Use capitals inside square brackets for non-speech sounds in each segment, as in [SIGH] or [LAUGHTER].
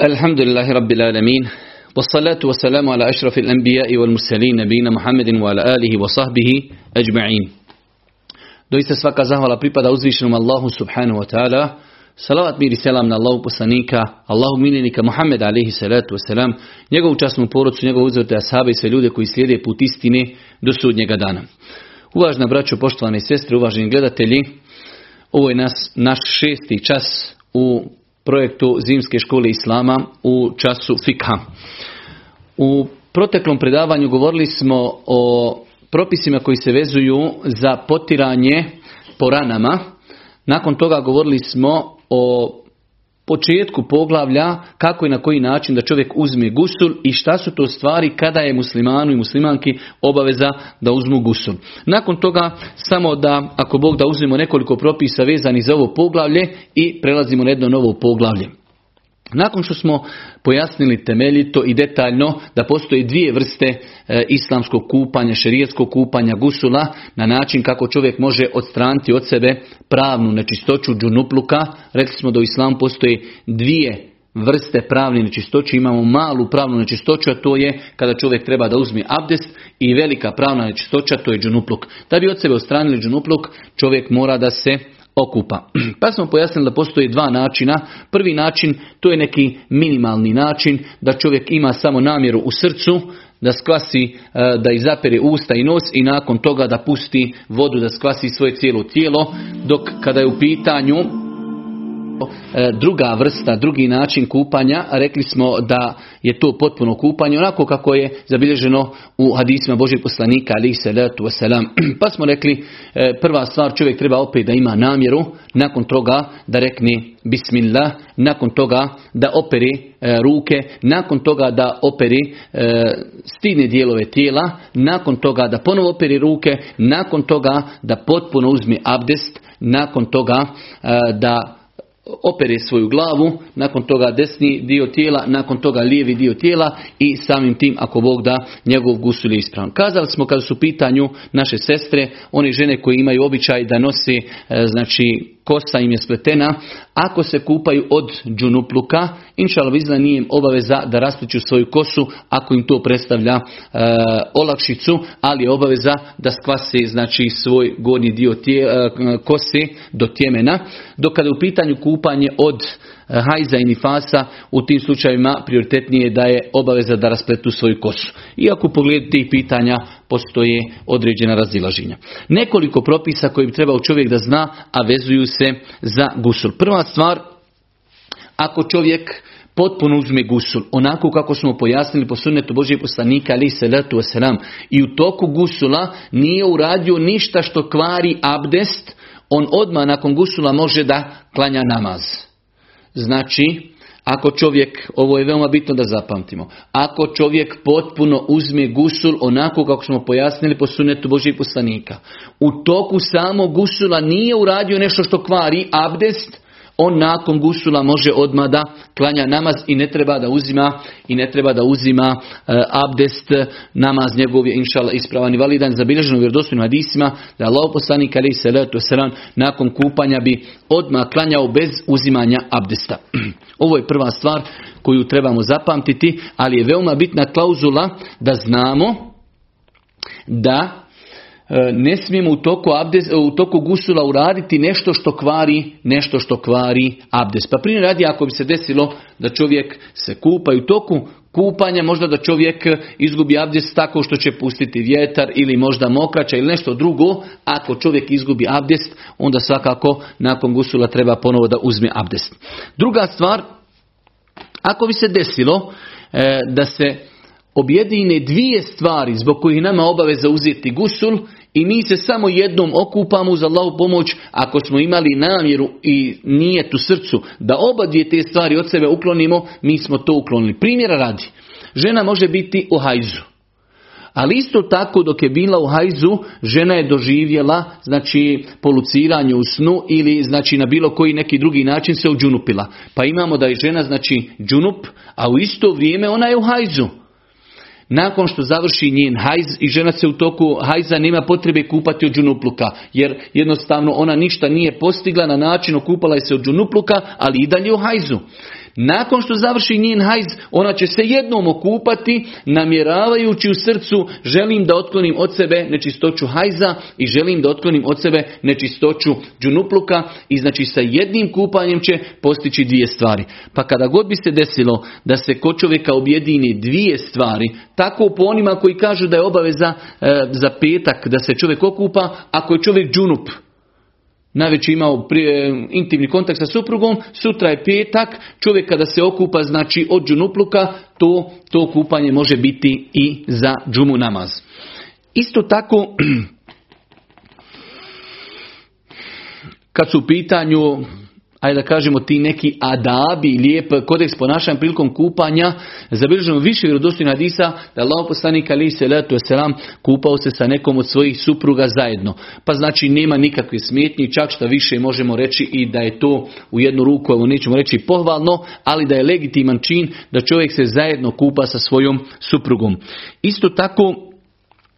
الحمد لله رب العالمين والصلاة والسلام على أشرف الأنبياء والمرسلين نبينا محمد وعلى آله وصحبه أجمعين Doista svaka zahvala pripada uzvišenom Allahu subhanahu wa ta'ala. Salavat mir i selam na Allahu poslanika, Allahu miljenika Muhammed alaihi salatu wasalam, njegovu časnu porodcu, njegovu uzvrte ashabe i sve ljude koji slijede put istine do sudnjega dana. Uvažna braćo, poštovane sestre, uvaženi gledatelji, ovo je nas, naš šesti čas u projektu Zimske škole Islama u času Fikha. U proteklom predavanju govorili smo o propisima koji se vezuju za potiranje po ranama. Nakon toga govorili smo o početku poglavlja kako i na koji način da čovjek uzme gusul i šta su to stvari kada je muslimanu i muslimanki obaveza da uzmu gusul. Nakon toga samo da ako Bog da uzmemo nekoliko propisa vezani za ovo poglavlje i prelazimo na jedno novo poglavlje. Nakon što smo pojasnili temeljito i detaljno da postoje dvije vrste e, islamskog kupanja, šerijetskog kupanja gusula na način kako čovjek može odstraniti od sebe pravnu nečistoću džunupluka. Rekli smo da u islamu postoje dvije vrste pravne nečistoće. Imamo malu pravnu nečistoću, a to je kada čovjek treba da uzme abdest i velika pravna nečistoća, to je džunupluk. Da bi od sebe odstranili džunupluk, čovjek mora da se okupa. [CLEARS THROAT] Pa smo pojasnili da postoji dva načina. Prvi način, to je neki minimalni način, da čovjek ima samo namjeru u srcu, da skvasi, e, da izapere usta i nos i nakon toga da pusti vodu da skvasi svoje cijelo tijelo, dok kada je u pitanju druga vrsta, drugi način kupanja, rekli smo da je to potpuno kupanje, onako kako je zabilježeno u hadisima Božeg poslanika, ali salatu wasalam. [CLEARS THROAT] Pa smo rekli, e, prva stvar čovjek treba opet da ima namjeru, nakon toga da rekne bismillah, nakon toga da opere e, ruke, nakon toga da operi stidne dijelove tijela, nakon toga da ponovo operi ruke, nakon toga da potpuno uzme abdest, nakon toga da opere svoju glavu, nakon toga desni dio tijela, nakon toga lijevi dio tijela i samim tim ako Bog da njegov gusul je ispravan. Kazali smo kada su u pitanju naše sestre, one žene koje imaju običaj da nose e, znači kosa im je spletena, ako se kupaju od džunupluka, inša vizla nije im obaveza da raspliću svoju kosu ako im to predstavlja e, olakšicu, ali je obaveza da skvase znači svoj gornji dio tije, e, kose do tjemena, dok kada je u pitanju kupanje od hajza i nifasa, u tim slučajevima prioritetnije da je obaveza da raspletu svoju kosu. Iako u pogledu tih pitanja postoje određena razilaženja. Nekoliko propisa koji bi trebao čovjek da zna, a vezuju se za gusul. Prva stvar, ako čovjek potpuno uzme gusul, onako kako smo pojasnili po sunnetu Božije poslanika ali se wasalam, i u toku gusula nije uradio ništa što kvari abdest, on odmah nakon gusula može da klanja namaz. Znači, ako čovjek, ovo je veoma bitno da zapamtimo, ako čovjek potpuno uzme gusul onako kako smo pojasnili po sunetu Božih poslanika, u toku samog gusula nije uradio nešto što kvari abdest, on nakon gusula može odmah da klanja namaz i ne treba da uzima i ne treba da uzima e, abdest namaz njegov je inšala ispravan i validan zabilježeno u vjerodostojnim hadisima da Allah poslanik ali selam nakon kupanja bi odmah klanjao bez uzimanja abdesta. [CLEARS THROAT] Ovo je prva stvar koju trebamo zapamtiti, ali je veoma bitna klauzula da znamo da ne smijemo u toku, abdes, u toku gusula uraditi nešto što kvari, nešto što kvari abdes. Pa primjer radi ako bi se desilo da čovjek se kupa i u toku kupanja možda da čovjek izgubi abdes tako što će pustiti vjetar ili možda mokrača ili nešto drugo. Ako čovjek izgubi abdest, onda svakako nakon gusula treba ponovo da uzme abdest. Druga stvar, ako bi se desilo e, da se objedine dvije stvari zbog kojih nama obaveza uzeti gusul i mi se samo jednom okupamo uz Allahu pomoć ako smo imali namjeru i nije tu srcu da oba dvije te stvari od sebe uklonimo, mi smo to uklonili. Primjera radi, žena može biti u hajzu. Ali isto tako dok je bila u hajzu, žena je doživjela, znači, poluciranje u snu ili znači na bilo koji neki drugi način se uđunupila. Pa imamo da je žena, znači, džunup, a u isto vrijeme ona je u hajzu nakon što završi njen hajz i žena se u toku hajza nema potrebe kupati od džunupluka, jer jednostavno ona ništa nije postigla na način okupala je se od džunupluka, ali i dalje u hajzu. Nakon što završi njen hajz, ona će se jednom okupati, namjeravajući u srcu, želim da otklonim od sebe nečistoću hajza i želim da otklonim od sebe nečistoću džunupluka i znači sa jednim kupanjem će postići dvije stvari. Pa kada god bi se desilo da se kod čovjeka objedini dvije stvari, tako po onima koji kažu da je obaveza e, za petak da se čovjek okupa, ako je čovjek džunup, Najveć imao prije, intimni kontakt sa suprugom, sutra je petak, čovjek kada se okupa znači od džunupluka, to, to kupanje može biti i za džumu namaz. Isto tako, [CLEARS THROAT] kad su u pitanju ajde da kažemo ti neki adabi, lijep kodeks ponašanja prilikom kupanja, zabilježeno više vjerodostojnih hadisa da Allah poslanik ali se letu selam kupao se sa nekom od svojih supruga zajedno. Pa znači nema nikakve smetnje, čak što više možemo reći i da je to u jednu ruku, evo nećemo reći pohvalno, ali da je legitiman čin da čovjek se zajedno kupa sa svojom suprugom. Isto tako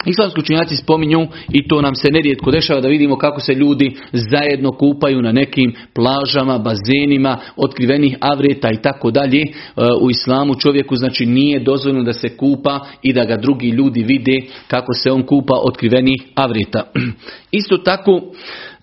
Islamski učenjaci spominju i to nam se nerijetko dešava da vidimo kako se ljudi zajedno kupaju na nekim plažama, bazenima, otkrivenih avreta i tako dalje. E, u islamu čovjeku znači nije dozvoljeno da se kupa i da ga drugi ljudi vide kako se on kupa otkrivenih avreta. [CLEARS THROAT] Isto tako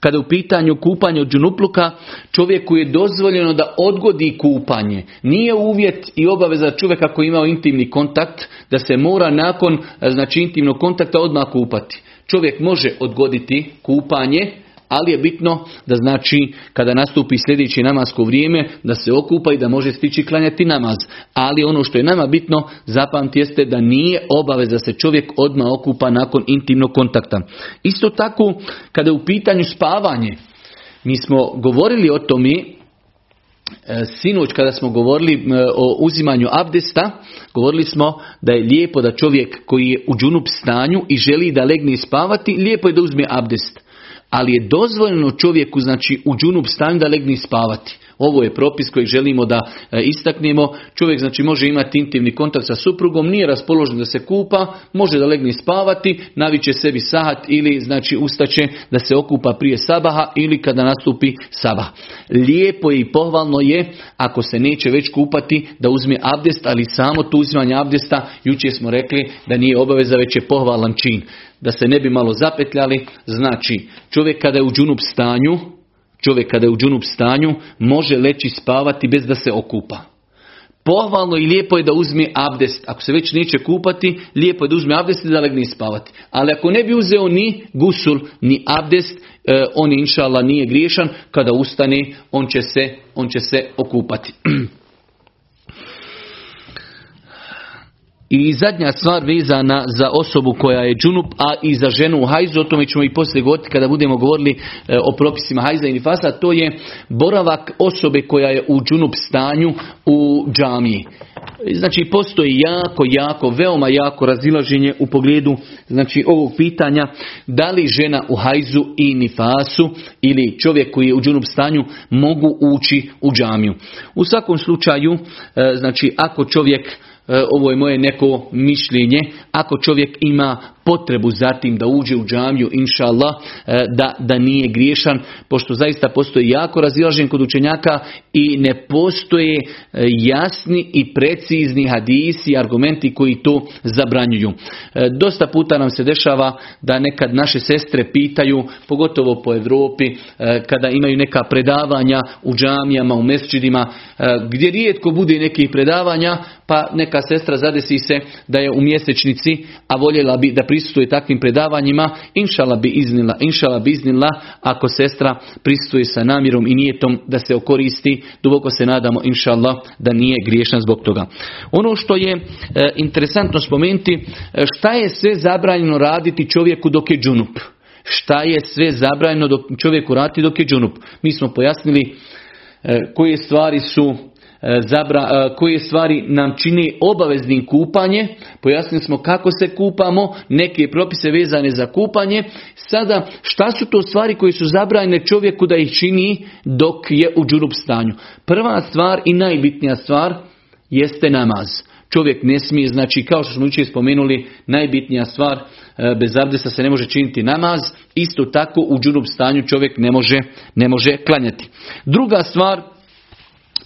kada u pitanju kupanja od džunupluka, čovjeku je dozvoljeno da odgodi kupanje. Nije uvjet i obaveza čovjeka koji imao intimni kontakt da se mora nakon znači, intimnog kontakta odmah kupati. Čovjek može odgoditi kupanje, ali je bitno da znači kada nastupi sljedeće namasko vrijeme da se okupa i da može stići klanjati namaz. Ali ono što je nama bitno zapamti jeste da nije obaveza se čovjek odmah okupa nakon intimnog kontakta. Isto tako kada je u pitanju spavanje mi smo govorili o tome e, sinoć kada smo govorili o uzimanju abdesta, govorili smo da je lijepo da čovjek koji je u džunup stanju i želi da legne spavati, lijepo je da uzme abdest ali je dozvoljeno čovjeku znači u džunup stanju da legni spavati. Ovo je propis koji želimo da e, istaknemo. Čovjek znači može imati intimni kontakt sa suprugom, nije raspoložen da se kupa, može da legni spavati, naviće sebi sahat ili znači ustaće da se okupa prije sabaha ili kada nastupi sabah. Lijepo je i pohvalno je ako se neće već kupati da uzme abdest, ali samo tu uzimanje abdesta jučer smo rekli da nije obaveza već je pohvalan čin. Da se ne bi malo zapetljali, znači čovjek kada je u džunup stanju, Čovjek kada je u džunup stanju može leći spavati bez da se okupa. Pohvalno i lijepo je da uzme abdest. Ako se već neće kupati, lijepo je da uzme abdest i da legne spavati. Ali ako ne bi uzeo ni gusul, ni abdest, e, on inšala nije griješan. Kada ustane, on će se, on će se okupati. [CLEARS THROAT] I zadnja stvar vezana za osobu koja je džunup, a i za ženu u hajzu, o tome ćemo i poslije govoriti kada budemo govorili e, o propisima hajza i nifasa, to je boravak osobe koja je u džunup stanju u džamiji. Znači postoji jako, jako, veoma jako razilaženje u pogledu znači ovog pitanja da li žena u hajzu i nifasu ili čovjek koji je u džunup stanju mogu ući u džamiju. U svakom slučaju, e, znači ako čovjek ovo je moje neko mišljenje, ako čovjek ima potrebu zatim da uđe u džamiju, inša Allah, e, da, da nije griješan, pošto zaista postoji jako razilažen kod učenjaka i ne postoje e, jasni i precizni hadisi, argumenti koji to zabranjuju. Dosta puta nam se dešava da nekad naše sestre pitaju, pogotovo po Europi, kada imaju neka predavanja u džamijama, u mesčidima, gdje rijetko bude nekih predavanja, pa neka sestra zadesi se da je u mjesečnici, a voljela bi da prisustuje takvim predavanjima, inšala bi iznila, inšala bi iznila ako sestra prisustuje sa namjerom i nijetom da se okoristi, duboko se nadamo inšala da nije griješan zbog toga. Ono što je e, interesantno spomenuti, e, šta je sve zabranjeno raditi čovjeku dok je džunup? Šta je sve zabranjeno dok čovjeku raditi dok je džunup? Mi smo pojasnili e, koje stvari su zabra, e, koje stvari nam čini obaveznim kupanje. Pojasnili smo kako se kupamo, neke propise vezane za kupanje. Sada, šta su to stvari koje su zabranjene čovjeku da ih čini dok je u džurup stanju? Prva stvar i najbitnija stvar jeste namaz. Čovjek ne smije, znači kao što smo jučer spomenuli, najbitnija stvar, e, bez abdesta se ne može činiti namaz, isto tako u džurup stanju čovjek ne može, ne može klanjati. Druga stvar,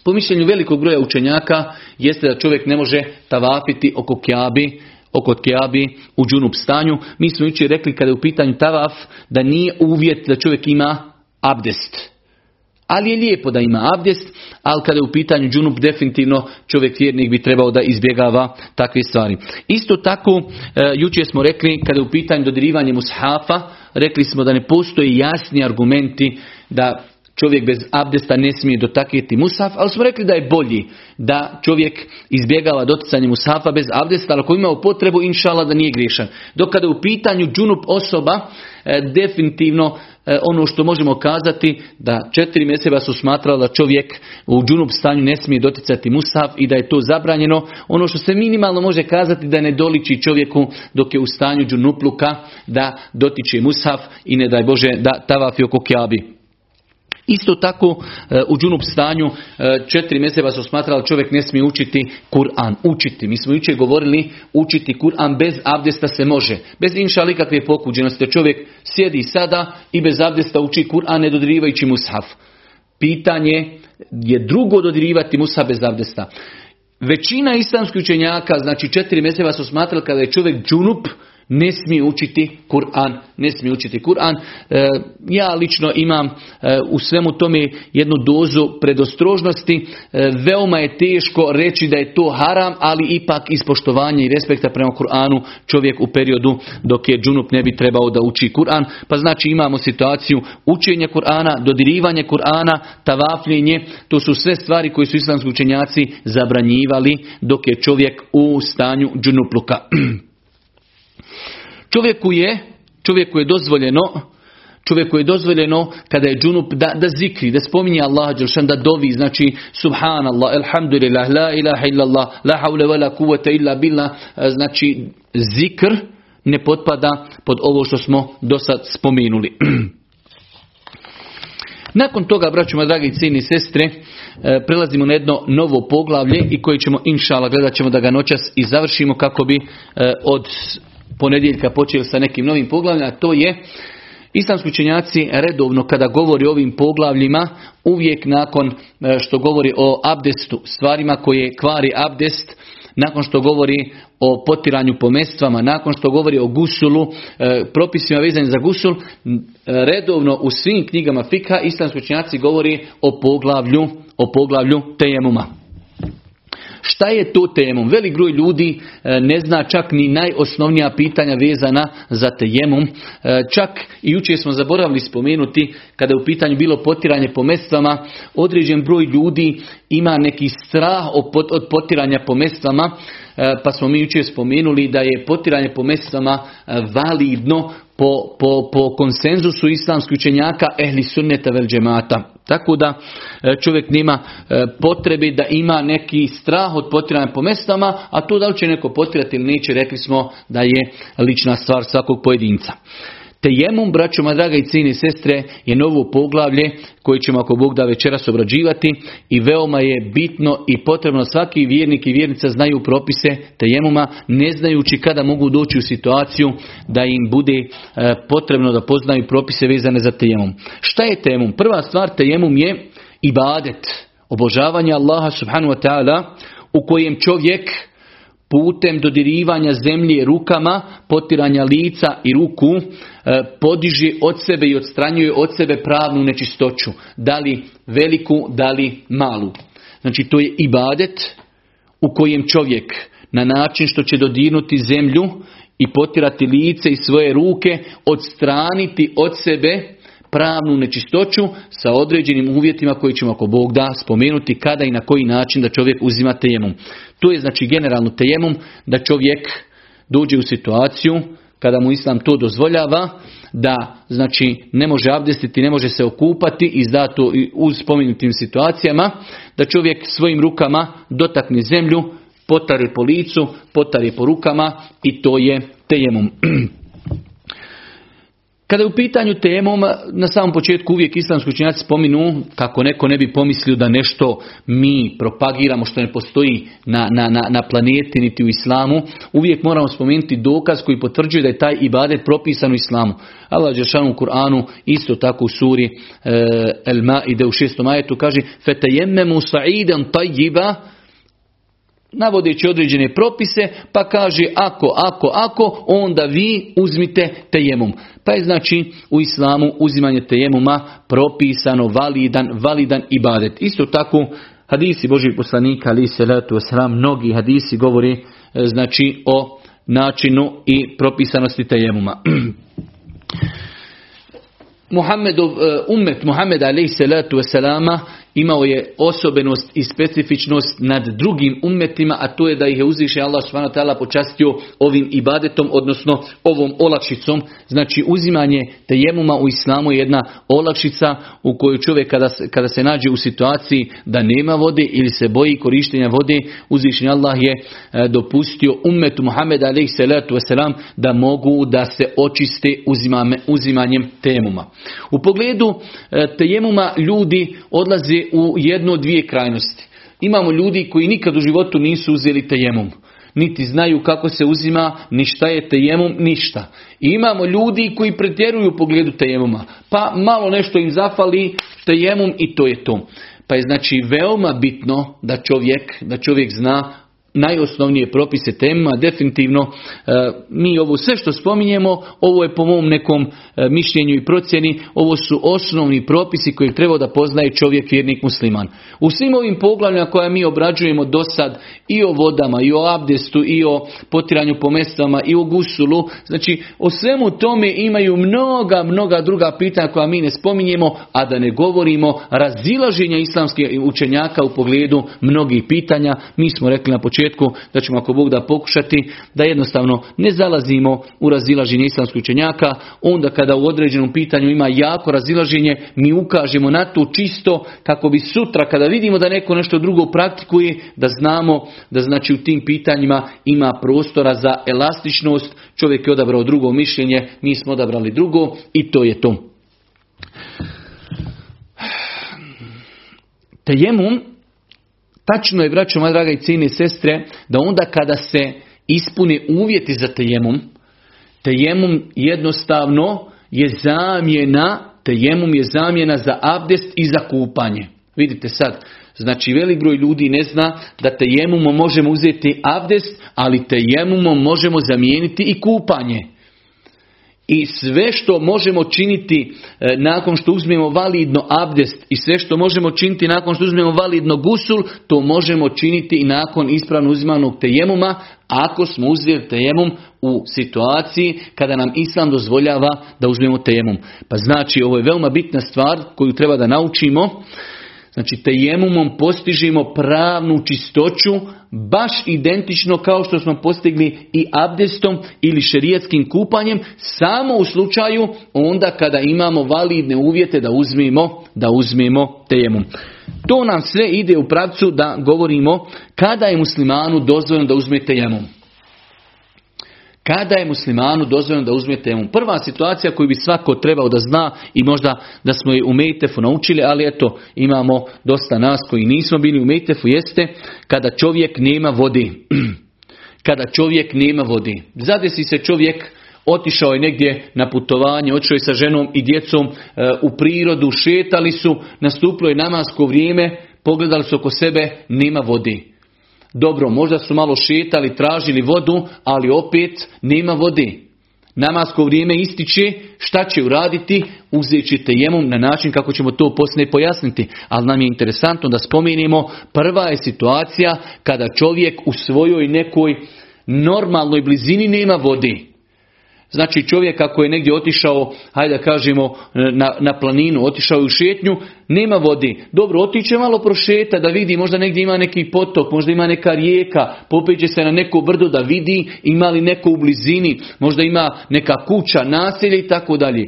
Po mišljenju velikog broja učenjaka jeste da čovjek ne može tavafiti oko kjabi, oko kjabi u džunup stanju. Mi smo jučer rekli kada je u pitanju tavaf da nije uvjet da čovjek ima abdest. Ali je lijepo da ima abdest, ali kada je u pitanju džunup definitivno čovjek vjernik bi trebao da izbjegava takve stvari. Isto tako, e, jučer smo rekli kada je u pitanju dodirivanje mushafa, rekli smo da ne postoje jasni argumenti da čovjek bez abdesta ne smije dotakjeti musaf, ali smo rekli da je bolji da čovjek izbjegava doticanje musafa bez abdesta, ali ako ima potrebu, inšala da nije griješan. Dok kada je u pitanju džunup osoba, e, definitivno e, ono što možemo kazati da četiri mjeseva su smatrali da čovjek u džunup stanju ne smije doticati musaf i da je to zabranjeno. Ono što se minimalno može kazati da ne doliči čovjeku dok je u stanju džunupluka da dotiče musaf i ne daj Bože da tavafi oko kjabi. Isto tako e, u džunup stanju e, četiri mjeseca su smatrali čovjek ne smije učiti Kur'an. Učiti. Mi smo jučer govorili učiti Kur'an bez abdesta se može. Bez inša kakve pokuđenosti. Čovjek sjedi sada i bez abdesta uči Kur'an ne dodirivajući mushaf. Pitanje je drugo dodirivati mushaf bez abdesta. Većina islamskih učenjaka, znači četiri mjeseca su smatrali kada je čovjek džunup, ne smije učiti Kur'an, ne smije učiti Kur'an. E, ja lično imam e, u svemu tome jednu dozu predostrožnosti. E, veoma je teško reći da je to haram, ali ipak ispoštovanje i respekta prema Kur'anu čovjek u periodu dok je džunup ne bi trebao da uči Kur'an. Pa znači imamo situaciju učenja Kur'ana, dodirivanje Kur'ana, tavafljenje. To su sve stvari koje su islamski učenjaci zabranjivali dok je čovjek u stanju džunupluka. [CLEARS THROAT] Čovjeku je, čovjeku je dozvoljeno čovjeku je dozvoljeno kada je džunup da, da zikri, da spominje Allah da dovi, znači subhanallah, alhamdulillah, la ilaha illallah, la hawla wa la kuvvata illa billah, znači zikr ne potpada pod ovo što smo do sad spomenuli. [CLEARS THROAT] Nakon toga, braćuma, dragi cijeni sestre, e, prelazimo na jedno novo poglavlje i koje ćemo, inšala, gledat ćemo da ga noćas i završimo kako bi e, od ponedjeljka počeli sa nekim novim poglavljima, to je Islamski učenjaci redovno kada govori o ovim poglavljima, uvijek nakon e, što govori o abdestu, stvarima koje kvari abdest, nakon što govori o potiranju po mestvama, nakon što govori o gusulu, e, propisima vezanim za gusul, redovno u svim knjigama fika islamski učenjaci govori o poglavlju, o poglavlju tejemuma. Šta je to temom? Velik broj ljudi e, ne zna čak ni najosnovnija pitanja vezana za tejemum. E, čak i jučer smo zaboravili spomenuti kada je u pitanju bilo potiranje po mestvama, određen broj ljudi ima neki strah od potiranja po mestvama, e, pa smo mi jučer spomenuli da je potiranje po mestvama validno po, po, po konsenzusu islamskih učenjaka ehli sunneta vel džemata. Tako da e, čovjek nema e, potrebe da ima neki strah od potiranja po mestama, a to da li će neko potirati ili neće, rekli smo da je lična stvar svakog pojedinca. Tejemum, braćoma draga i cijene sestre, je novo poglavlje koje ćemo ako Bog da večeras obrađivati i veoma je bitno i potrebno svaki vjernik i vjernica znaju propise tejemuma, ne znajući kada mogu doći u situaciju da im bude e, potrebno da poznaju propise vezane za tejemum. Šta je tejemum? Prva stvar tejemum je ibadet, obožavanje Allaha subhanahu wa ta'ala u kojem čovjek putem dodirivanja zemlje rukama, potiranja lica i ruku, e, podiže od sebe i odstranjuje od sebe pravnu nečistoću. Da li veliku, da li malu. Znači to je ibadet u kojem čovjek na način što će dodirnuti zemlju i potirati lice i svoje ruke, odstraniti od sebe pravnu nečistoću sa određenim uvjetima koji ćemo ako Bog da spomenuti kada i na koji način da čovjek uzima tejemum. To je znači generalno tejemum da čovjek dođe u situaciju kada mu Islam to dozvoljava da znači ne može abdestiti, ne može se okupati i zato uz spomenutim situacijama da čovjek svojim rukama dotakne zemlju, potare po licu, potare po rukama i to je tejemum. [CLEARS THROAT] Kada je u pitanju temom, na samom početku uvijek islamski učenjaci spominu kako neko ne bi pomislio da nešto mi propagiramo što ne postoji na, na, na, na planeti niti u islamu, uvijek moramo spomenuti dokaz koji potvrđuje da je taj ibadet propisan u islamu. Allah Đeršanu u Kur'anu isto tako u suri e, El Maide u šestom ajetu kaže Fetejemmemu sa'idan tajjiba navodeći određene propise, pa kaže ako, ako, ako, onda vi uzmite tejemum. Pa je znači u islamu uzimanje tejemuma propisano, validan, validan ibadet. Isto tako hadisi Božih poslanika, ali se letu mnogi hadisi govori e, znači o načinu i propisanosti tejemuma. [CLEARS THROAT] Muhammedov, e, umet Muhammed alaih salatu wasalama imao je osobenost i specifičnost nad drugim umetima, a to je da ih je uzviše Allah subhanahu počastio ovim ibadetom, odnosno ovom olakšicom. Znači uzimanje tejemuma u islamu je jedna olakšica u kojoj čovjek kada se, kada se nađe u situaciji da nema vode ili se boji korištenja vode, uzvišen Allah je e, dopustio umetu Muhammeda wasalam da mogu da se očiste uzimanjem tejemuma. U pogledu e, tejemuma ljudi odlaze u jednu od dvije krajnosti. Imamo ljudi koji nikad u životu nisu uzeli tejemum. Niti znaju kako se uzima, ni šta je tejemum, ništa. I imamo ljudi koji pretjeruju u pogledu tejemuma. Pa malo nešto im zafali tejemum i to je to. Pa je znači veoma bitno da čovjek, da čovjek zna najosnovnije propise tema, definitivno e, mi ovo sve što spominjemo, ovo je po mom nekom e, mišljenju i procjeni, ovo su osnovni propisi koje treba da poznaje čovjek vjernik musliman. U svim ovim poglavljima koje mi obrađujemo do sad i o vodama, i o abdestu, i o potiranju po mestama, i o gusulu, znači o svemu tome imaju mnoga, mnoga druga pitanja koja mi ne spominjemo, a da ne govorimo razilaženja islamskih učenjaka u pogledu mnogih pitanja. Mi smo rekli na početku početku da ćemo ako Bog da pokušati da jednostavno ne zalazimo u razilaženje islamskih učenjaka, onda kada u određenom pitanju ima jako razilaženje, mi ukažemo na to čisto kako bi sutra kada vidimo da neko nešto drugo praktikuje, da znamo da znači u tim pitanjima ima prostora za elastičnost, čovjek je odabrao drugo mišljenje, mi smo odabrali drugo i to je to. [SIGHS] Tejemum Tačno je, braćo, moja draga i cijene sestre, da onda kada se ispune uvjeti za tejemum, tejemum jednostavno je zamjena, tejemum je zamjena za abdest i za kupanje. Vidite sad, znači velik broj ljudi ne zna da tejemumom možemo uzeti abdest, ali tejemumom možemo zamijeniti i kupanje. I sve što možemo činiti e, nakon što uzmemo validno abdest i sve što možemo činiti nakon što uzmemo validno gusul, to možemo činiti i nakon ispravno uzimanog tejemuma, ako smo uzeli tejemum u situaciji kada nam Islam dozvoljava da uzmemo tejemum. Pa znači ovo je veoma bitna stvar koju treba da naučimo. Znači tejemumom postižimo pravnu čistoću, baš identično kao što smo postigli i abdestom ili šerijatskim kupanjem, samo u slučaju onda kada imamo validne uvjete da uzmemo, da uzmemo tejemum. To nam sve ide u pravcu da govorimo kada je muslimanu dozvoljeno da uzme tejemum. Kada je muslimanu dozvoljeno da uzme temu? Prva situacija koju bi svako trebao da zna i možda da smo je u Mejtefu naučili, ali eto imamo dosta nas koji nismo bili u Mejtefu, jeste kada čovjek nema vodi. [CLEARS THROAT] kada čovjek nema vodi. Zadesi se čovjek Otišao je negdje na putovanje, otišao je sa ženom i djecom e, u prirodu, šetali su, nastupilo je namasko vrijeme, pogledali su oko sebe, nema vodi. Dobro, možda su malo šetali, tražili vodu, ali opet nema vode. Namasko vrijeme ističe, šta će uraditi? Uzet ćete jemom na način kako ćemo to poslije pojasniti. Ali nam je interesantno da spomenemo, prva je situacija kada čovjek u svojoj nekoj normalnoj blizini nema vode. Znači čovjek ako je negdje otišao, hajde da kažemo, na, na planinu, otišao u šetnju, nema vodi. Dobro, otiće malo prošeta da vidi, možda negdje ima neki potok, možda ima neka rijeka, popeće se na neko brdo da vidi ima li neko u blizini, možda ima neka kuća, naselje i tako dalje.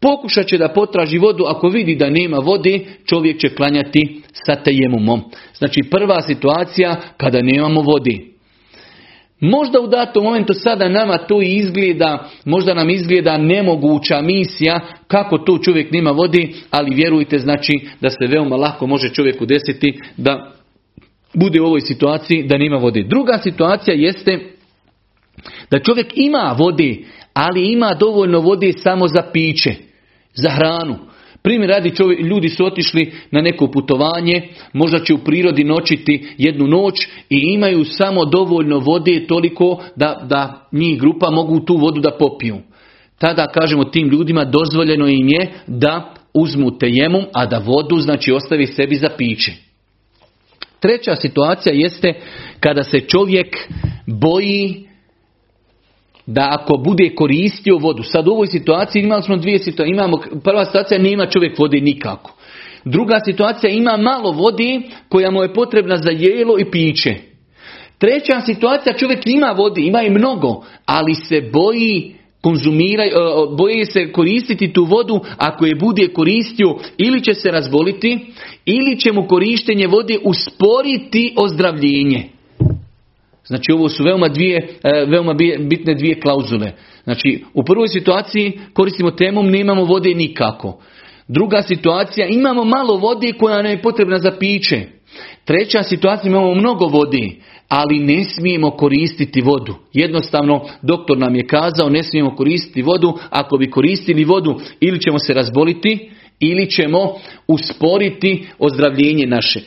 Pokušat će da potraži vodu, ako vidi da nema vode, čovjek će klanjati sa tejemumom. Znači prva situacija kada nemamo vodi. Možda u datom momentu sada nama to izgleda, možda nam izgleda nemoguća misija kako to čovjek nima vodi, ali vjerujte znači da se veoma lako može čovjeku desiti da bude u ovoj situaciji da nema vode. Druga situacija jeste da čovjek ima vode, ali ima dovoljno vode samo za piće, za hranu. Primjer radi čovjek, ljudi su otišli na neko putovanje, možda će u prirodi noćiti jednu noć i imaju samo dovoljno vode toliko da, da njih grupa mogu tu vodu da popiju. Tada kažemo tim ljudima dozvoljeno im je da uzmu tejemum, a da vodu znači ostavi sebi za piće. Treća situacija jeste kada se čovjek boji da ako bude koristio vodu, sad u ovoj situaciji imali smo dvije situacije, imamo, prva situacija nema čovjek vode nikako. Druga situacija ima malo vode koja mu je potrebna za jelo i piće. Treća situacija čovjek ima vode, ima i mnogo, ali se boji konzumira, e, boji se koristiti tu vodu, ako je bude koristio ili će se razboliti, ili će mu korištenje vode usporiti ozdravljenje. Znači ovo su veoma, dvije, e, veoma bitne dvije klauzule. Znači u prvoj situaciji koristimo temom, nemamo vode nikako. Druga situacija, imamo malo vode koja nam je potrebna za piće. Treća situacija, imamo mnogo vode, ali ne smijemo koristiti vodu. Jednostavno, doktor nam je kazao, ne smijemo koristiti vodu. Ako bi koristili vodu, ili ćemo se razboliti, ili ćemo usporiti ozdravljenje naše.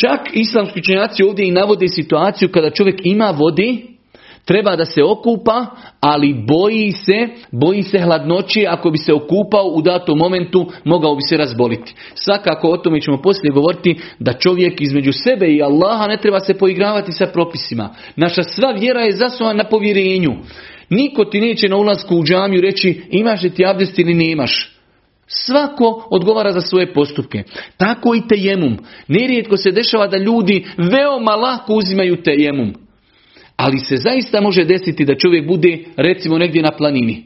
Čak islamski činjaci ovdje i navode situaciju kada čovjek ima vodi, treba da se okupa, ali boji se, boji se hladnoći, ako bi se okupao u datom momentu, mogao bi se razboliti. Svakako o tome ćemo poslije govoriti da čovjek između sebe i Allaha ne treba se poigravati sa propisima. Naša sva vjera je zasnovana na povjerenju. Niko ti neće na ulasku u džamiju reći imaš li ti abdest ili nemaš. Svako odgovara za svoje postupke. Tako i tejemum. Nerijetko se dešava da ljudi veoma lako uzimaju tejemum. Ali se zaista može desiti da čovjek bude recimo negdje na planini.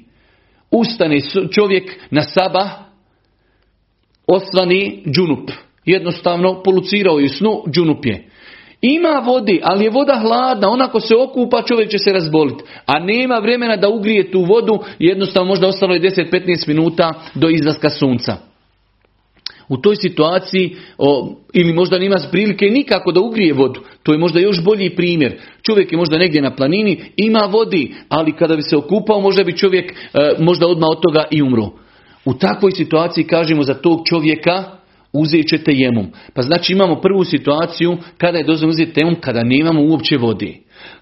Ustane čovjek na saba, osvani džunup. Jednostavno polucirao je snu, džunup je. Ima vodi, ali je voda hladna, onako se okupa, čovjek će se razboliti. A nema vremena da ugrije tu vodu, jednostavno možda ostalo je 10-15 minuta do izlaska sunca. U toj situaciji, o, ili možda nema prilike nikako da ugrije vodu, to je možda još bolji primjer. Čovjek je možda negdje na planini, ima vodi, ali kada bi se okupao, možda bi čovjek e, možda odmah od toga i umro. U takvoj situaciji kažemo za tog čovjeka, uzet ćete jemom. Pa znači imamo prvu situaciju kada je dozvoljeno uzeti temom kada nemamo uopće vode.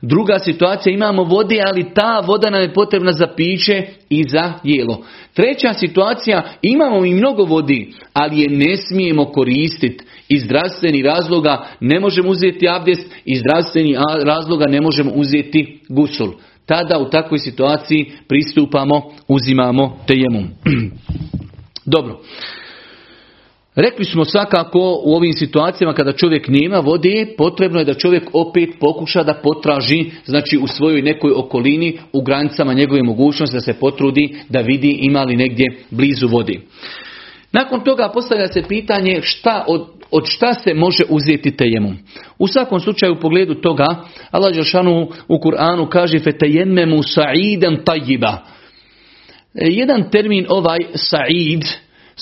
Druga situacija imamo vode, ali ta voda nam je potrebna za piće i za jelo. Treća situacija imamo i mnogo vodi, ali je ne smijemo koristiti. Iz zdravstvenih razloga ne možemo uzeti abdest, iz zdravstvenih razloga ne možemo uzeti gusul. Tada u takvoj situaciji pristupamo, uzimamo tejemom. [CLEARS THROAT] Dobro. Rekli smo svakako u ovim situacijama kada čovjek nema vode, potrebno je da čovjek opet pokuša da potraži, znači u svojoj nekoj okolini, u granicama njegove mogućnosti da se potrudi da vidi ima li negdje blizu vodi. Nakon toga postavlja se pitanje šta od, od šta se može uzeti tejemom. U svakom slučaju u pogledu toga Allah Đelšanu u Kur'anu kaže fetejemmemu sa'idan tajiba. E, jedan termin ovaj sa'id,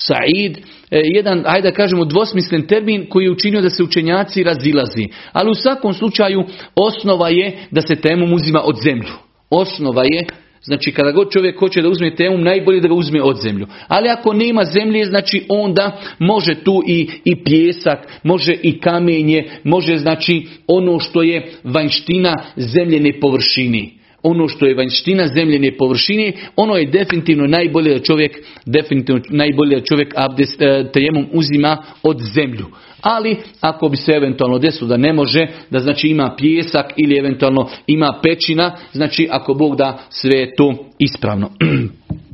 sa'id E, jedan, ajde da kažemo, dvosmislen termin koji je učinio da se učenjaci razilazi. Ali u svakom slučaju osnova je da se temu uzima od zemlju. Osnova je Znači kada god čovjek hoće da uzme temu, najbolje da ga uzme od zemlju. Ali ako nema zemlje, znači onda može tu i, i pjesak, može i kamenje, može znači ono što je vanština zemljene površini ono što je vanjština zemljene površine, ono je definitivno najbolje da čovjek, definitivno najbolje da čovjek abdest, e, uzima od zemlju. Ali ako bi se eventualno desilo da ne može, da znači ima pjesak ili eventualno ima pećina, znači ako Bog da sve je to ispravno. [CLEARS THROAT]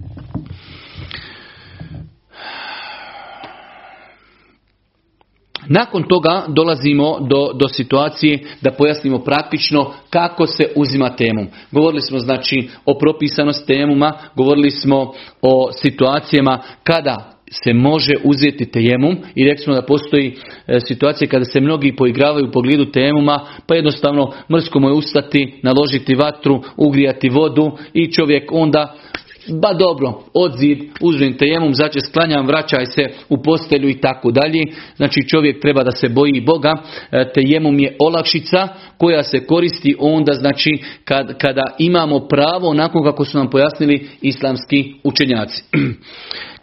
Nakon toga dolazimo do, do situacije da pojasnimo praktično kako se uzima temom. Govorili smo znači o propisanosti temuma, govorili smo o situacijama kada se može uzeti tejemum i rekli smo da postoji e, situacija kada se mnogi poigravaju u pogledu tejemuma pa jednostavno mrsko mu je ustati, naložiti vatru, ugrijati vodu i čovjek onda ba dobro, odzid, uzmem tejemum, znači sklanjam, vraćaj se u postelju i tako dalje. Znači čovjek treba da se boji Boga. E, tejemum je olakšica koja se koristi onda znači kad, kada imamo pravo onako kako su nam pojasnili islamski učenjaci. [CLEARS THROAT]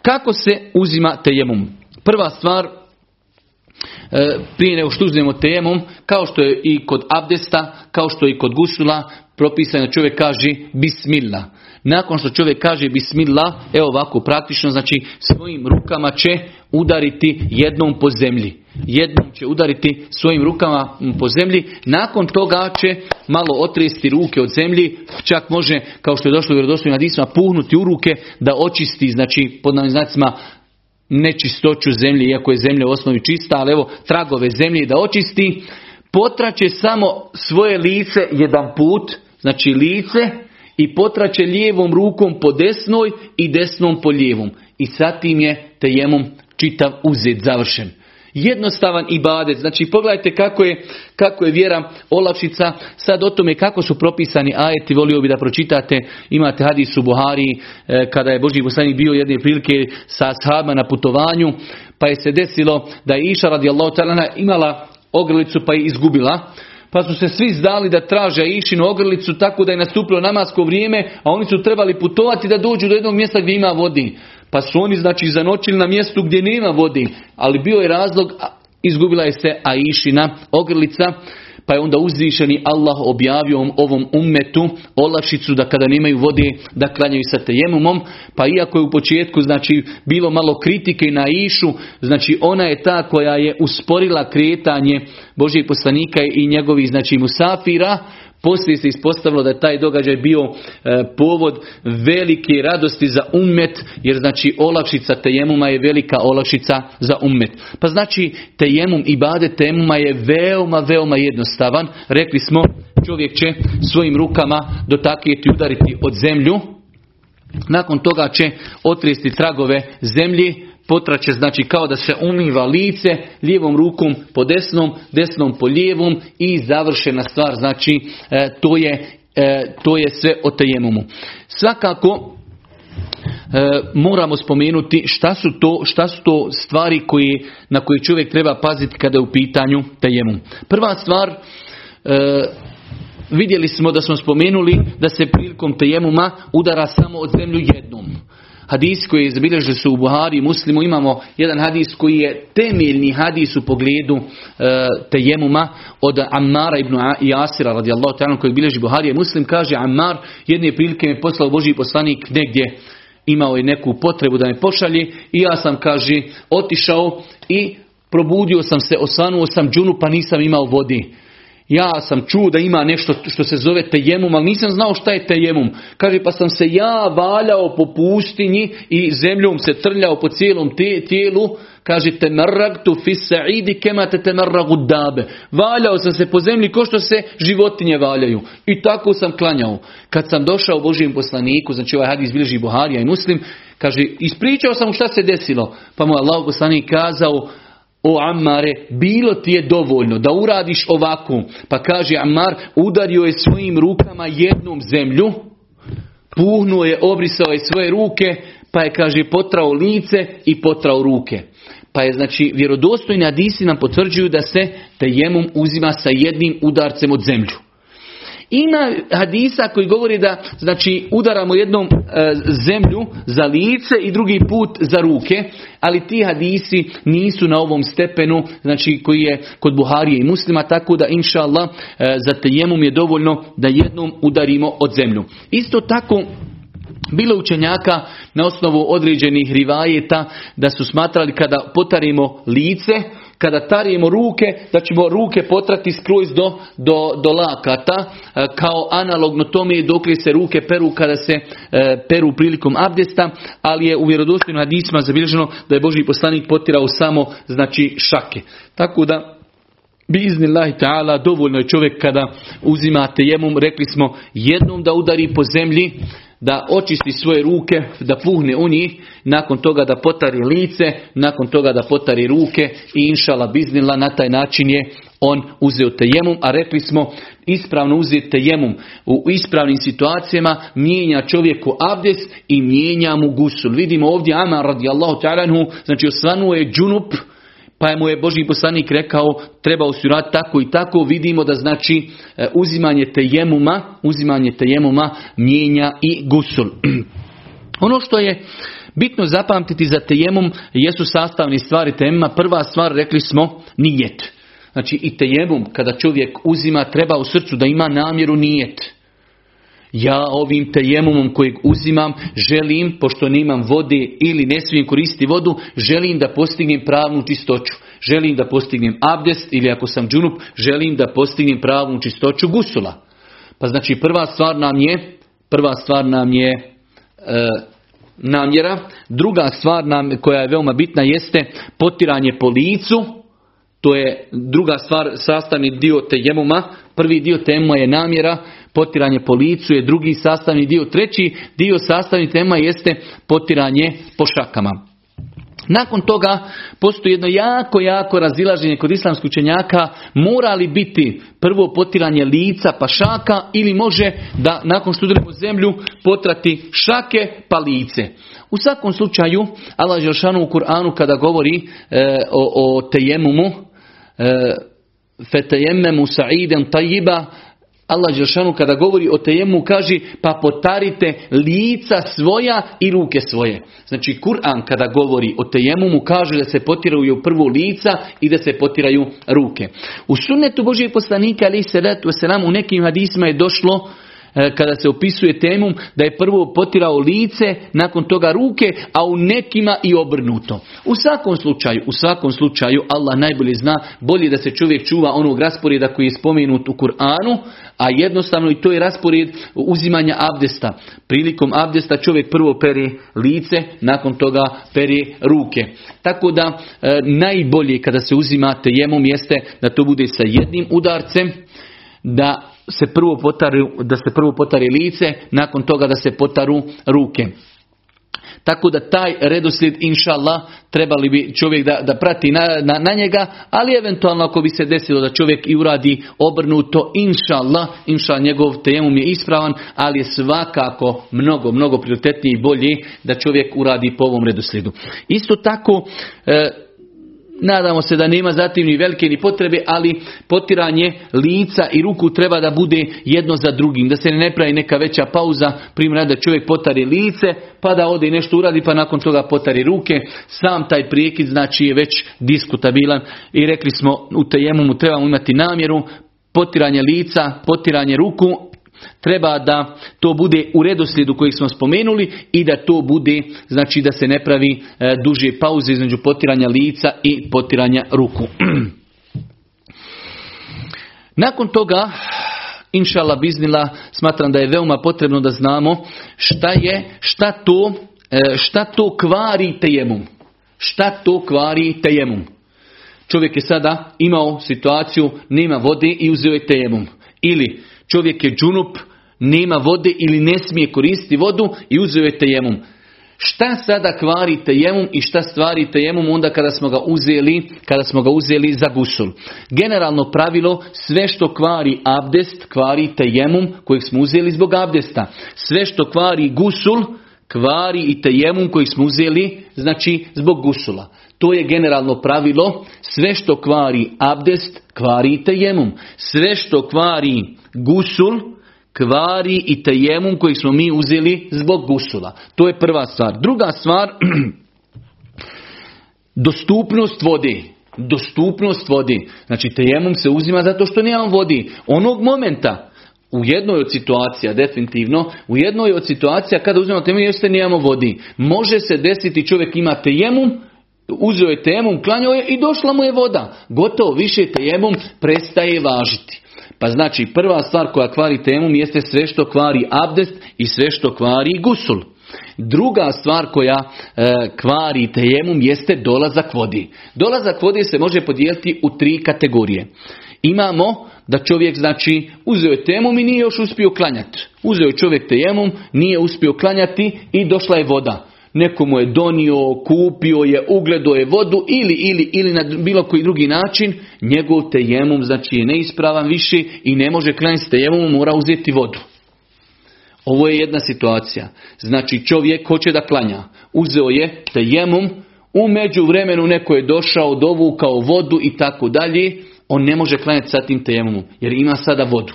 Kako se uzima tejemum? Prva stvar, e, prije nego što uzmemo tejemum, kao što je i kod abdesta, kao što je i kod gusula, propisano čovjek kaže bismillah. Nakon što čovjek kaže bismillah, evo ovako praktično, znači svojim rukama će udariti jednom po zemlji. Jednom će udariti svojim rukama po zemlji. Nakon toga će malo otresti ruke od zemlji. Čak može, kao što je došlo u vjerodostojnim hadisma, puhnuti u ruke da očisti, znači pod navim znacima, nečistoću zemlje, iako je zemlja u osnovi čista, ali evo tragove zemlje da očisti. Potraće samo svoje lice jedan put, znači lice, i potraće lijevom rukom po desnoj i desnom po lijevom. I sad tim je tejemom čitav uzet završen. Jednostavan ibadet. Znači pogledajte kako je, kako je vjera olakšica. Sad o tome kako su propisani ajeti. Volio bi da pročitate. Imate hadis u Buhari e, kada je Božji poslanik bio jedne prilike sa ashabima na putovanju. Pa je se desilo da je Iša radijallahu ta'ala imala ogrlicu pa je izgubila pa su se svi zdali da traže išinu ogrlicu tako da je nastupilo namasko vrijeme, a oni su trebali putovati da dođu do jednog mjesta gdje ima vodi. Pa su oni znači zanočili na mjestu gdje nema vodi, ali bio je razlog, izgubila je se Aishina ogrlica, pa je onda uzvišeni Allah objavio ovom ummetu olakšicu da kada nemaju vode da klanjaju sa tejemumom. Pa iako je u početku znači bilo malo kritike na Išu, znači ona je ta koja je usporila kretanje Božijeg poslanika i njegovih znači musafira, poslije se ispostavilo da je taj događaj bio e, povod velike radosti za ummet, jer znači olakšica tejemuma je velika olakšica za ummet. Pa znači tejemum i bade tejemuma je veoma, veoma jednostavan. Rekli smo, čovjek će svojim rukama dotakjeti udariti od zemlju, nakon toga će otresti tragove zemlji, potraće, znači kao da se umiva lice, lijevom rukom po desnom, desnom po lijevom i završena stvar, znači e, to, je, e, to je sve o tajemumu. Svakako, e, moramo spomenuti šta su to, šta su to stvari koji, na koje čovjek treba paziti kada je u pitanju tajemum. Prva stvar, vidjeli smo da smo spomenuli da se prilikom tajemuma udara samo od zemlju jednom hadis koji zabilježili su u Buhari i Muslimu imamo jedan hadis koji je temeljni hadis u pogledu e, tejemuma od Ammara ibn Jasira radijallahu ta'ala koji bilježi Buhari i Muslim kaže Ammar jedne prilike mi poslao Boži poslanik negdje imao je neku potrebu da me pošalje i ja sam kaže otišao i probudio sam se, osvanuo sam džunu pa nisam imao vodi. Ja sam čuo da ima nešto što se zove tejemum, ali nisam znao šta je tejemum. Kaže, pa sam se ja valjao po pustinji i zemljom se trljao po cijelom tijelu. Kaže, temerragtu fi sa'idi kemate temerragu dabe. Valjao sam se po zemlji ko što se životinje valjaju. I tako sam klanjao. Kad sam došao Božijem poslaniku, znači ovaj hadis bilježi Buharija i Muslim, kaže, ispričao sam mu šta se desilo. Pa mu Allah poslanik kazao, o Ammare, bilo ti je dovoljno da uradiš ovako. Pa kaže Ammar, udario je svojim rukama jednom zemlju, puhnuo je, obrisao je svoje ruke, pa je, kaže, potrao lice i potrao ruke. Pa je, znači, vjerodostojni hadisi nam potvrđuju da se tejemom uzima sa jednim udarcem od zemlju. Ima hadisa koji govori da znači udaramo jednom e, zemlju za lice i drugi put za ruke, ali ti hadisi nisu na ovom stepenu, znači koji je kod Buharije i muslima, tako da inša Allah e, za tejemum je dovoljno da jednom udarimo od zemlju. Isto tako bilo učenjaka na osnovu određenih rivajeta da su smatrali kada potarimo lice, kada tarijemo ruke, da ćemo ruke potrati skroz do, do, do lakata, e, kao analogno tome dok se ruke peru kada se e, peru prilikom abdesta, ali je u vjerodostojnim hadisma zabilježeno da je Boži poslanik potirao samo znači šake. Tako da Biznillahi ta'ala, dovoljno je čovjek kada uzimate jemum, rekli smo jednom da udari po zemlji, da očisti svoje ruke, da puhne u njih, nakon toga da potari lice, nakon toga da potari ruke i inšala biznila na taj način je on uzeo tejemum, a rekli smo ispravno uzeti tejemum u ispravnim situacijama mijenja čovjeku abdes i mijenja mu gusul. Vidimo ovdje Amar radijallahu ta'ala znači osvanuo je džunup, pa mu je Boži poslanik rekao treba usurati tako i tako, vidimo da znači e, uzimanje tejemuma, uzimanje tejemuma mijenja i gusul. [CLEARS THROAT] ono što je bitno zapamtiti za tejemum jesu sastavni stvari tejemuma. Prva stvar rekli smo nijet. Znači i tejemum kada čovjek uzima treba u srcu da ima namjeru nijet. Ja ovim tejemumom kojeg uzimam želim, pošto nemam vode ili ne smijem koristiti vodu, želim da postignem pravnu čistoću. Želim da postignem abdest ili ako sam džunup, želim da postignem pravnu čistoću gusula. Pa znači prva stvar nam je, prva stvar nam je e, namjera. Druga stvar nam koja je veoma bitna jeste potiranje po licu, to je druga stvar, sastavni dio tejemuma. Prvi dio tema je namjera, potiranje po licu je drugi sastavni dio. Treći dio sastavni tema jeste potiranje po šakama. Nakon toga postoji jedno jako, jako razilaženje kod islamskih učenjaka mora li biti prvo potiranje lica pa šaka ili može da nakon što udremo zemlju potrati šake pa lice. U svakom slučaju Allah Žešanu u Kur'anu kada govori e, o, o tejemumu E, fetejemmemu sa'iden tajiba Allah Đelšanu kada govori o tejemu kaže pa potarite lica svoja i ruke svoje. Znači Kur'an kada govori o mu kaže da se potiraju prvo lica i da se potiraju ruke. U sunnetu Božijeg poslanika ali se u nekim hadisma je došlo kada se opisuje temom da je prvo potirao lice, nakon toga ruke, a u nekima i obrnuto. U svakom slučaju, u svakom slučaju Allah najbolje zna, bolje da se čovjek čuva onog rasporeda koji je spomenut u Kur'anu, a jednostavno i to je raspored uzimanja abdesta. Prilikom abdesta čovjek prvo peri lice, nakon toga peri ruke. Tako da e, najbolje kada se uzimate jemom jeste da to bude sa jednim udarcem, da se prvo potari, da se prvo potari lice, nakon toga da se potaru ruke. Tako da taj redoslijed, inša trebali bi čovjek da, da prati na, na, na, njega, ali eventualno ako bi se desilo da čovjek i uradi obrnuto, inša Allah, njegov temum je ispravan, ali je svakako mnogo, mnogo prioritetniji i bolji da čovjek uradi po ovom redoslijedu. Isto tako, e, Nadamo se da nema zatim ni velike ni potrebe, ali potiranje lica i ruku treba da bude jedno za drugim. Da se ne pravi neka veća pauza, primjer da čovjek potari lice, pa da ode i nešto uradi, pa nakon toga potari ruke. Sam taj prijekid znači je već diskutabilan i rekli smo u mu trebamo imati namjeru, potiranje lica, potiranje ruku Treba da to bude u redoslijedu koji smo spomenuli i da to bude, znači da se ne pravi e, duže pauze između potiranja lica i potiranja ruku. [CLEARS THROAT] Nakon toga, inšala biznila, smatram da je veoma potrebno da znamo šta je, šta to, e, šta to kvari tejemum. Šta to kvari tejemum. Čovjek je sada imao situaciju, nema vode i uzeo je tejemum. Ili čovjek je džunup, nema vode ili ne smije koristiti vodu i uzeo je tejemum. Šta sada kvari tejemum i šta stvari tejemum onda kada smo ga uzeli, kada smo ga uzeli za gusul? Generalno pravilo, sve što kvari abdest, kvari tejemum kojeg smo uzeli zbog abdesta. Sve što kvari gusul, kvari i tejemum kojeg smo uzeli, znači zbog gusula. To je generalno pravilo, sve što kvari abdest, kvari i tejemum. Sve što kvari gusul, kvari i tejemum koji smo mi uzeli zbog gusula. To je prva stvar. Druga stvar, [CLEARS THROAT] dostupnost vode. Dostupnost vode. Znači tejemum se uzima zato što nemam vodi. Onog momenta, u jednoj od situacija, definitivno, u jednoj od situacija kada uzmemo tejemum jeste nemamo vodi. Može se desiti čovjek ima tejemum, uzeo je tejemum, klanjao je i došla mu je voda. Gotovo više tejemum prestaje važiti. Pa znači prva stvar koja kvari temum jeste sve što kvari abdest i sve što kvari gusul. Druga stvar koja e, kvari tejemum jeste dolazak vodi. Dolazak vodi se može podijeliti u tri kategorije. Imamo da čovjek znači uzeo je temom i nije još uspio klanjati. Uzeo je čovjek temom, nije uspio klanjati i došla je voda. Neko mu je donio, kupio je, ugledao je vodu ili, ili, ili na bilo koji drugi način, njegov tejemum znači je neispravan više i ne može klanjati s tejemom, mora uzeti vodu. Ovo je jedna situacija. Znači čovjek hoće da klanja. Uzeo je tejemum, u međuvremenu neko je došao, dovukao vodu i tako dalje. On ne može klanjati sa tim tejemumom jer ima sada vodu.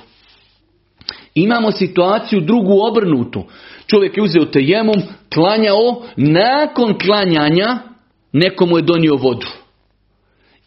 Imamo situaciju drugu obrnutu. Čovjek je uzeo tejemum, klanjao, nakon klanjanja nekomu je donio vodu.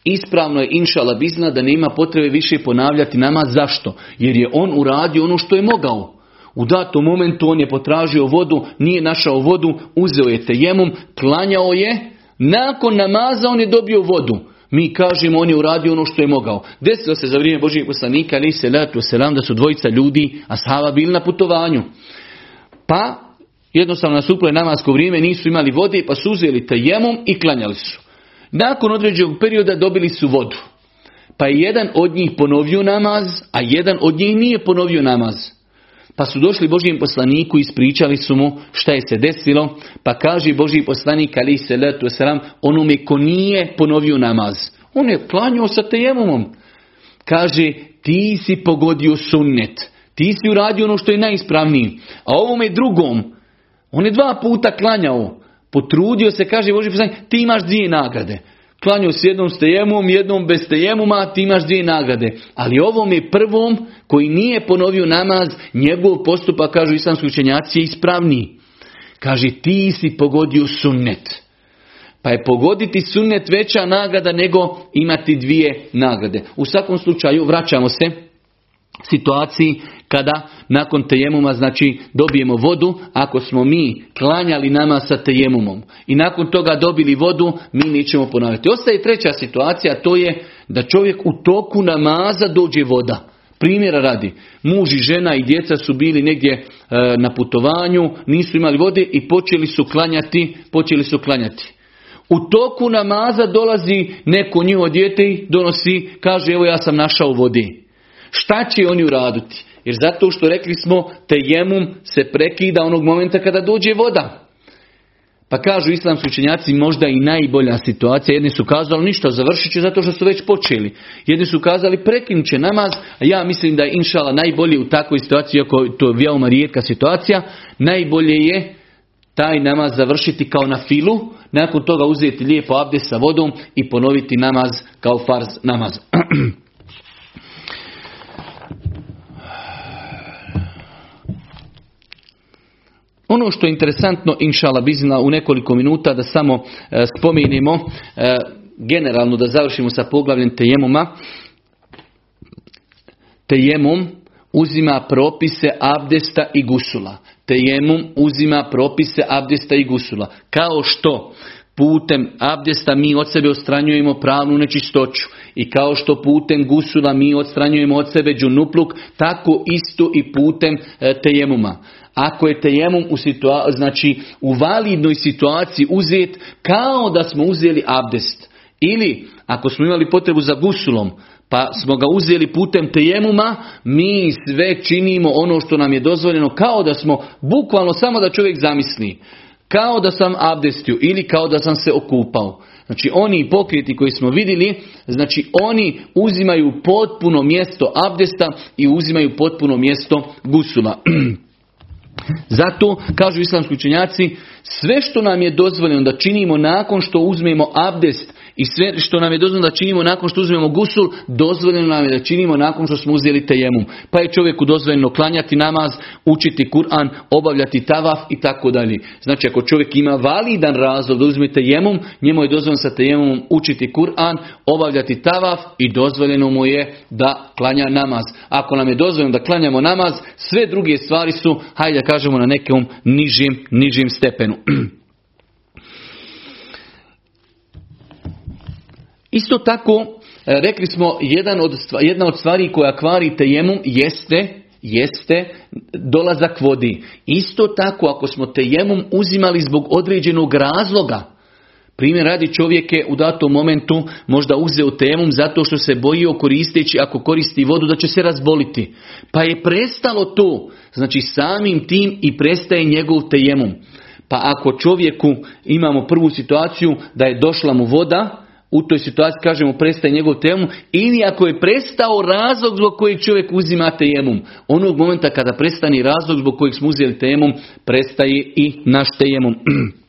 Ispravno je inšala bizna da nema potrebe više ponavljati nama. Zašto? Jer je on uradio ono što je mogao. U datom momentu on je potražio vodu, nije našao vodu, uzeo je tejemom, klanjao je, nakon namaza on je dobio vodu. Mi kažemo on je uradio ono što je mogao. Desilo se za vrijeme Božih poslanika, ali se letu selam, da su dvojica ljudi, a sahaba bili na putovanju. Pa jednostavno nastupilo namasko vrijeme, nisu imali vode, pa su uzeli tejemom i klanjali su. Nakon određenog perioda dobili su vodu. Pa je jedan od njih ponovio namaz, a jedan od njih nije ponovio namaz. Pa su došli Božijem poslaniku i ispričali su mu šta je se desilo. Pa kaže Božji poslanik ali se letu selam onome ko nije ponovio namaz. On je klanjao sa tejemomom. Kaže ti si pogodio sunnet. Ti si uradio ono što je najispravniji. A ovome drugom, on je dva puta klanjao. Potrudio se, kaže Boži poslanik, ti imaš dvije nagrade. Klanjao s jednom stejemom, jednom bez stejemuma, ti imaš dvije nagrade. Ali ovom je prvom, koji nije ponovio namaz, njegov postupak, kažu islamski učenjaci, je ispravniji. Kaže, ti si pogodio sunnet. Pa je pogoditi sunnet veća nagrada nego imati dvije nagrade. U svakom slučaju, vraćamo se situaciji kada nakon tejemuma znači dobijemo vodu, ako smo mi klanjali nama sa tejemumom i nakon toga dobili vodu, mi nećemo ponavljati. Ostaje treća situacija, to je da čovjek u toku namaza dođe voda. Primjera radi, muž i žena i djeca su bili negdje e, na putovanju, nisu imali vode i počeli su klanjati, počeli su klanjati. U toku namaza dolazi neko njihovo dijete i donosi, kaže evo ja sam našao vodi. Šta će oni uraditi? Jer zato što rekli smo, tejemum se prekida onog momenta kada dođe voda. Pa kažu islamski učenjaci možda i najbolja situacija. Jedni su kazali ništa, završit će zato što su već počeli. Jedni su kazali prekinut će namaz, a ja mislim da je inšala najbolje u takvoj situaciji, iako to je veoma rijetka situacija, najbolje je taj namaz završiti kao na filu, nakon toga uzeti lijepo abdest sa vodom i ponoviti namaz kao farz namaz. [CLEARS THROAT] Ono što je interesantno, inšala bizna, u nekoliko minuta da samo e, spomenemo, e, generalno da završimo sa poglavljem tejemuma. Tejemum uzima propise abdesta i gusula. Tejemum uzima propise abdesta i gusula. Kao što putem abdesta mi od sebe ostranjujemo pravnu nečistoću i kao što putem gusula mi odstranjujemo od sebe džunupluk, tako isto i putem e, tejemuma. Ako je tejemum u, situa znači, u validnoj situaciji uzet kao da smo uzeli abdest. Ili ako smo imali potrebu za gusulom, pa smo ga uzeli putem tejemuma, mi sve činimo ono što nam je dozvoljeno kao da smo, bukvalno samo da čovjek zamisli, kao da sam abdestio ili kao da sam se okupao. Znači oni pokriti koji smo vidjeli, znači oni uzimaju potpuno mjesto abdesta i uzimaju potpuno mjesto gusula. [CLEARS THROAT] Zato, kažu islamski učenjaci, sve što nam je dozvoljeno da činimo nakon što uzmemo abdest i sve što nam je dozvoljeno da činimo nakon što uzmemo gusul, dozvoljeno nam je da činimo nakon što smo uzeli tejemum. Pa je čovjeku dozvoljeno klanjati namaz, učiti Kur'an, obavljati tavaf i tako dalje. Znači ako čovjek ima validan razlog da uzme tejemum, njemu je dozvoljeno sa tejemumom učiti Kur'an, obavljati tavaf i dozvoljeno mu je da klanja namaz. Ako nam je dozvoljeno da klanjamo namaz, sve druge stvari su, hajde da kažemo, na nekom nižim, nižim stepenu. [CLEARS THROAT] Isto tako, e, rekli smo, jedan od, jedna od stvari koja kvari tejemum jeste, jeste dolazak vodi. Isto tako, ako smo tejemum uzimali zbog određenog razloga, Primjer radi čovjek je u datom momentu možda uzeo temom zato što se bojio koristeći ako koristi vodu da će se razboliti. Pa je prestalo to, znači samim tim i prestaje njegov tejemum. Pa ako čovjeku imamo prvu situaciju da je došla mu voda, u toj situaciji kažemo prestaje njegov tejemum, ili ako je prestao razlog zbog kojeg čovjek uzima tejemum. Onog momenta kada prestani razlog zbog kojeg smo uzeli tejemum, prestaje i naš tejemum. [CLEARS THROAT]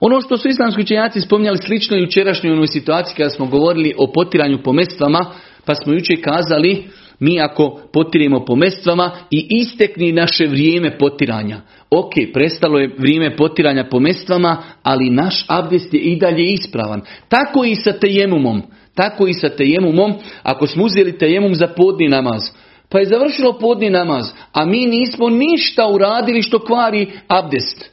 Ono što su islamski učenjaci spominjali slično i jučerašnjoj onoj situaciji kada smo govorili o potiranju po mestvama, pa smo jučer kazali mi ako potiremo po mestvama i istekni naše vrijeme potiranja. Ok, prestalo je vrijeme potiranja po mestvama, ali naš abdest je i dalje ispravan. Tako i sa tejemumom. Tako i sa tejemumom, ako smo uzeli tejemum za podni namaz, pa je završilo podni namaz, a mi nismo ništa uradili što kvari abdest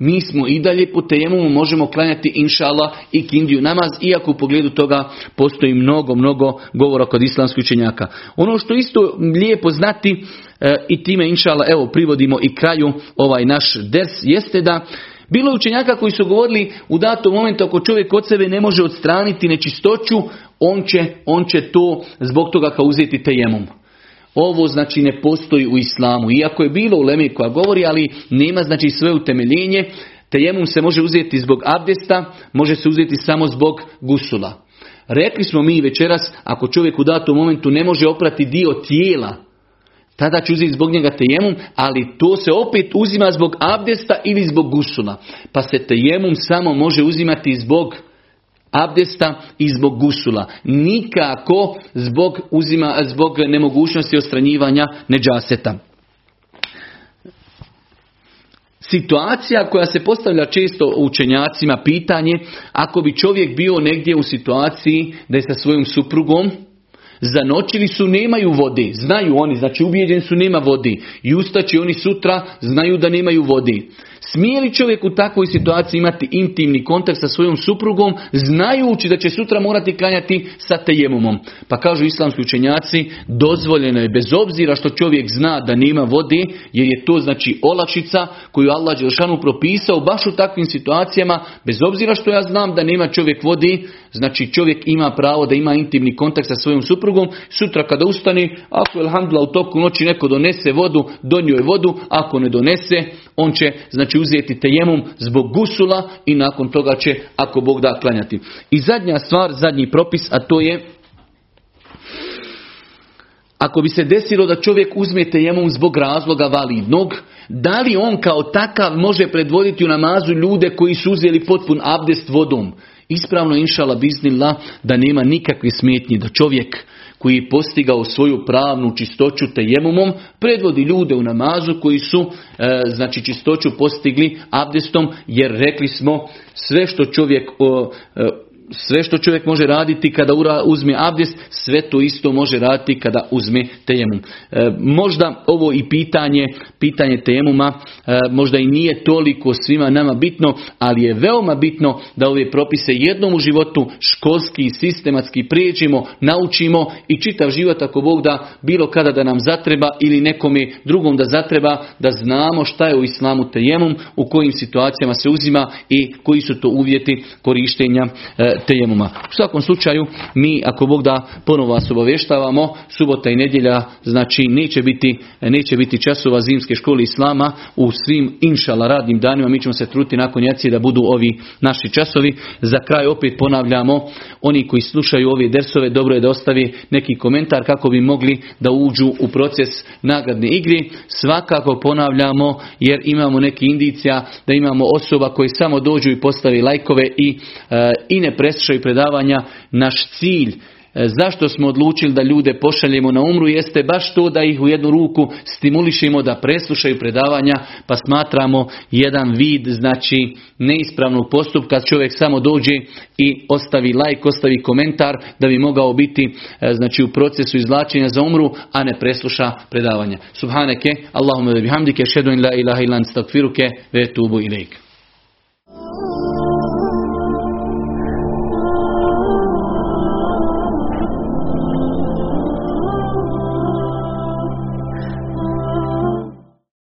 mi smo i dalje po temu možemo klanjati inšala i kindiju namaz, iako u pogledu toga postoji mnogo, mnogo govora kod islamskih učenjaka. Ono što isto lijepo znati e, i time inšala, evo privodimo i kraju ovaj naš ders, jeste da bilo učenjaka koji su govorili u datom momentu ako čovjek od sebe ne može odstraniti nečistoću, on će, on će to zbog toga kao uzeti tejemom. Ovo znači ne postoji u islamu. Iako je bilo u Lemi koja govori, ali nema znači sve utemeljenje. Tejemum se može uzeti zbog abdesta, može se uzeti samo zbog gusula. Rekli smo mi večeras, ako čovjek u datom momentu ne može oprati dio tijela, tada će uzeti zbog njega tejemum, ali to se opet uzima zbog abdesta ili zbog gusula. Pa se tejemum samo može uzimati zbog abdesta i zbog gusula. Nikako zbog, uzima, zbog nemogućnosti ostranjivanja neđaseta. Situacija koja se postavlja često učenjacima, pitanje, ako bi čovjek bio negdje u situaciji da je sa svojom suprugom, zanočili su, nemaju vode, znaju oni, znači ubijeđeni su, nema vodi. I ustaće oni sutra, znaju da nemaju vodi. Smije li čovjek u takvoj situaciji imati intimni kontakt sa svojom suprugom, znajući da će sutra morati klanjati sa tejemumom? Pa kažu islamski učenjaci, dozvoljeno je bez obzira što čovjek zna da nema vode, jer je to znači olakšica koju Allah Đelšanu propisao baš u takvim situacijama, bez obzira što ja znam da nema čovjek vodi, znači čovjek ima pravo da ima intimni kontakt sa svojom suprugom, sutra kada ustane, ako je alhamdulillah u toku noći neko donese vodu, donio je vodu, ako ne donese, on će znači uzeti tejemum zbog gusula i nakon toga će ako Bog da klanjati. I zadnja stvar, zadnji propis, a to je ako bi se desilo da čovjek uzme tejemum zbog razloga validnog, da li on kao takav može predvoditi u namazu ljude koji su uzeli potpun abdest vodom? Ispravno inšala biznila da nema nikakve smetnje da čovjek koji je postigao svoju pravnu čistoću tejemumom, predvodi ljude u namazu koji su e, znači čistoću postigli abdestom, jer rekli smo sve što čovjek o, e, sve što čovjek može raditi kada uzme abdest, sve to isto može raditi kada uzme tejemum. E, možda ovo i pitanje, pitanje tejemuma, e, možda i nije toliko svima nama bitno, ali je veoma bitno da ove propise jednom u životu školski i sistematski prijeđimo, naučimo i čitav život ako Bog da bilo kada da nam zatreba ili nekome drugom da zatreba, da znamo šta je u islamu tejemum, u kojim situacijama se uzima i koji su to uvjeti korištenja e, tejemuma. U svakom slučaju, mi ako Bog da ponovo vas obavještavamo, subota i nedjelja, znači neće biti, neće biti časova zimske škole Islama u svim inšala radnim danima, mi ćemo se truti nakon jacije da budu ovi naši časovi. Za kraj opet ponavljamo, oni koji slušaju ove dersove, dobro je da ostavi neki komentar kako bi mogli da uđu u proces nagradne igre. Svakako ponavljamo jer imamo neki indicija da imamo osoba koji samo dođu i postavi lajkove i, e, i ne preslušaju predavanja, naš cilj e, Zašto smo odlučili da ljude pošaljemo na umru jeste baš to da ih u jednu ruku stimulišemo da preslušaju predavanja pa smatramo jedan vid znači neispravnog postupka čovjek samo dođe i ostavi like, ostavi komentar da bi mogao biti e, znači u procesu izlačenja za umru a ne presluša predavanja. Subhaneke, Allahumma bihamdike, šedu in la ilaha ilan stakfiruke, ve tubu.